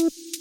you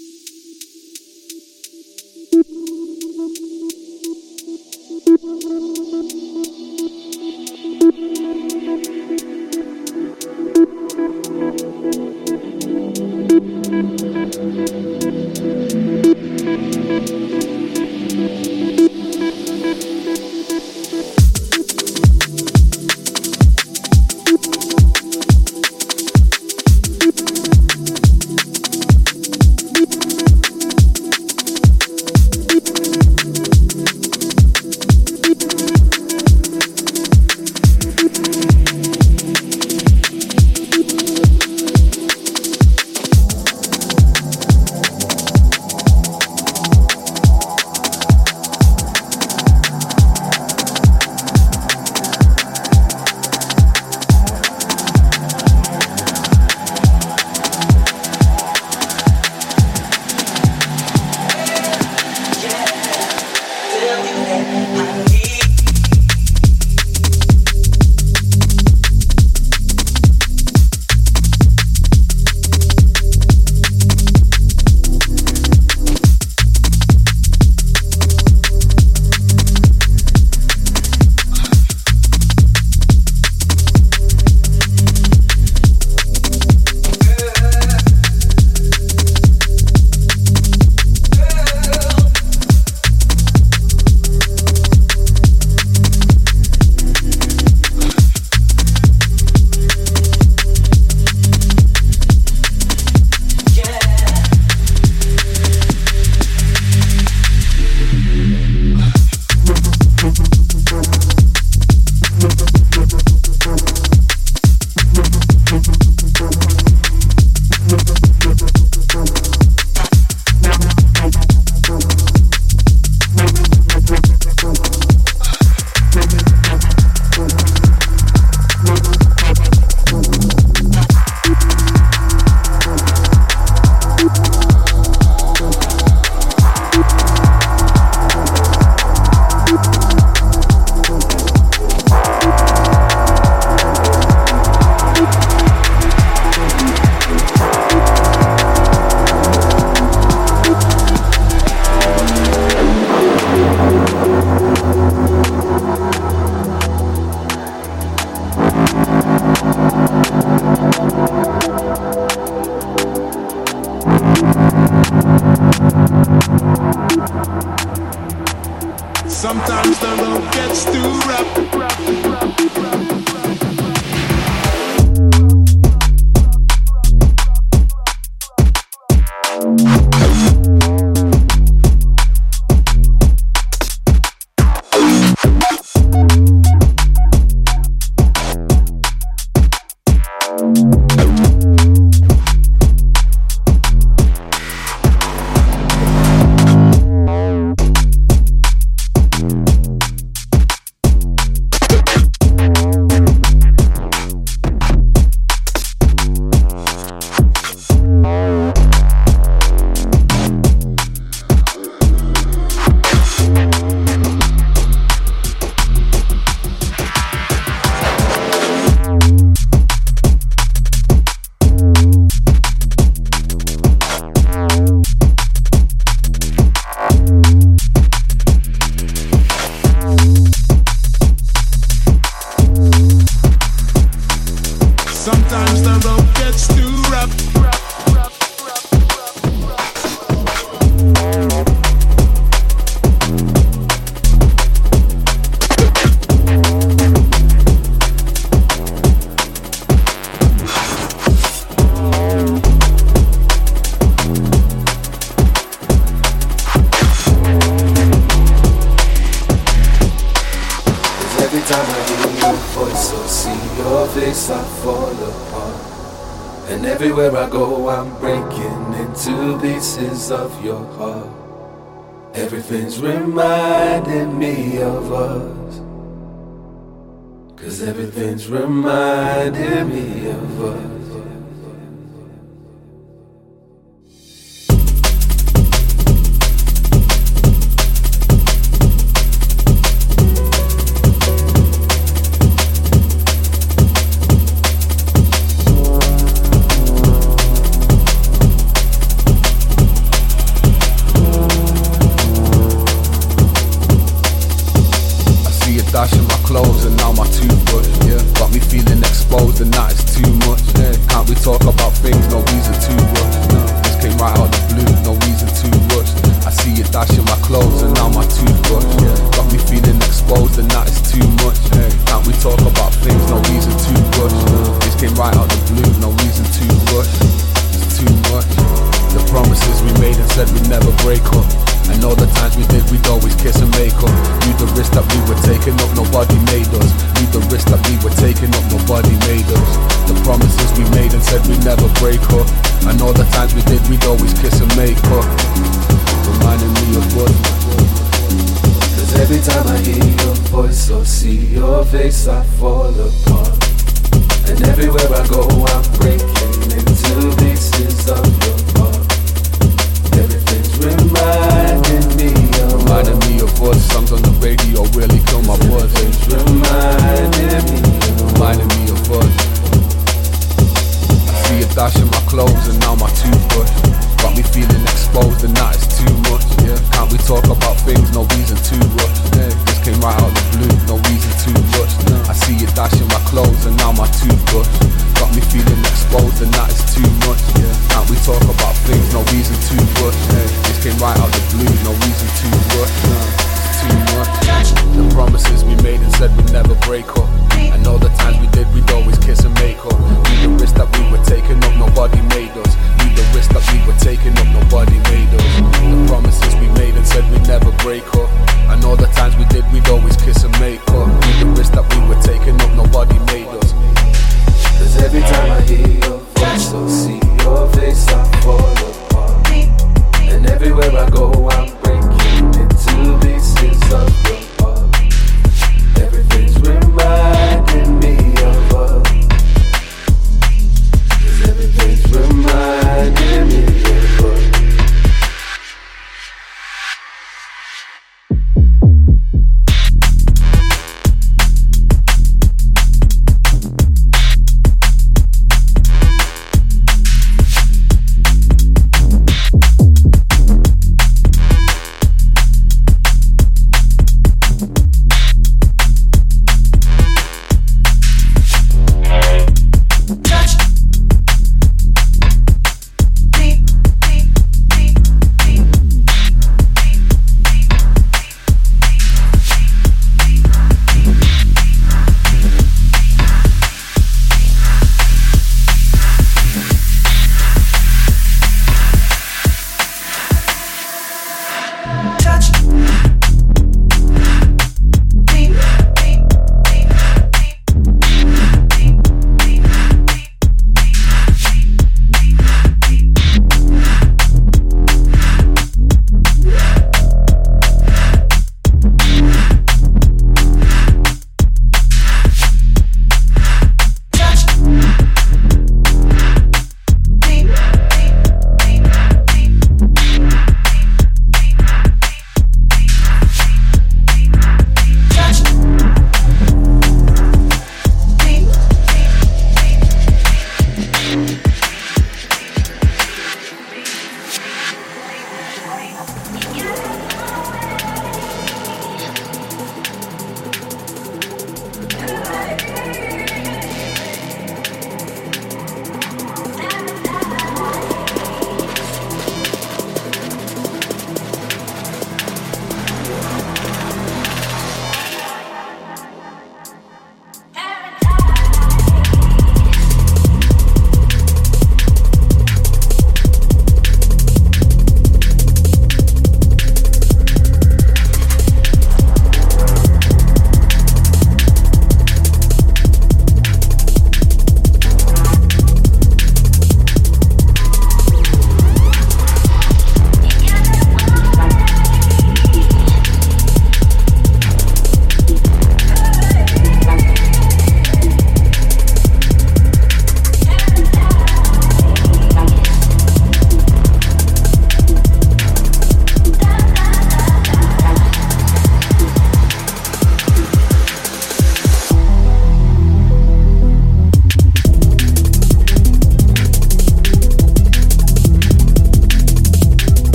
reminded me of us. Time I hear your voice or see your face, I fall apart. And everywhere I go, I'm breaking into pieces of your heart. Everything's reminding me of Reminding me of what songs on the radio really kill my buzz. Everything's reminding me of Reminding me of us. I see a dash in my clothes and now my toothbrush. Got me feeling exposed and that is too much. Yeah. Can't we talk about things? No reason to rush. Yeah. This came right out the blue, no reason to rush. I see a dash in my clothes and now my toothbrush. Got me feeling exposed and that is too much. Yeah. Can't we talk about things? No reason to rush. Yeah. This came right out the blue, no reason to rush. Too much. The promises we made and said we'd never break up. And all the times we did, we'd always kiss and make up. Knew the risk that we were taking up, nobody made us that we were taking up, nobody made us. The promises we made and said we'd never break up. And all the times we did, we'd always kiss and make up. The risk that we were taking up, nobody made us. Cause every time I hear your voice or see your face, I fall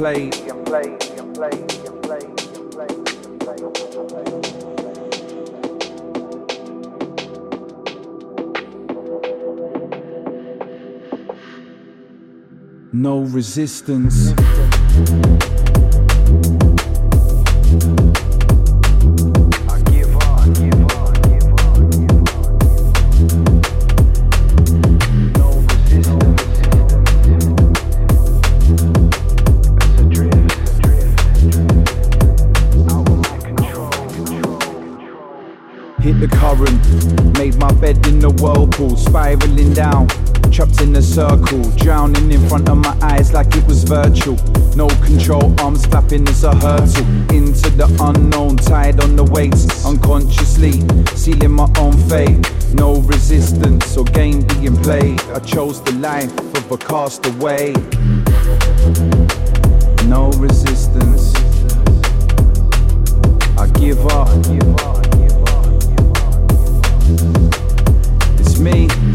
played. No resistance. Spiraling down. Trapped in a circle, drowning in front of my eyes like it was virtual. No control, arms flapping as a hurtle. Into the unknown, tied on the weights, unconsciously sealing my own fate. No resistance or game being played. I chose the life of a castaway. No resistance. I give up. I give up. me.